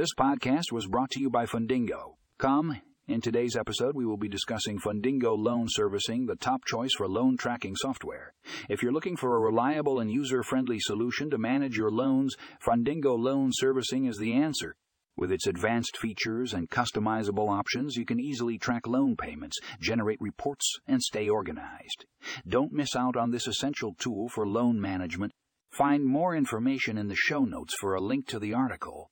This podcast was brought to you by Fundingo. Come, in today's episode, we will be discussing Fundingo Loan Servicing, the top choice for loan tracking software. If you're looking for a reliable and user friendly solution to manage your loans, Fundingo Loan Servicing is the answer. With its advanced features and customizable options, you can easily track loan payments, generate reports, and stay organized. Don't miss out on this essential tool for loan management. Find more information in the show notes for a link to the article.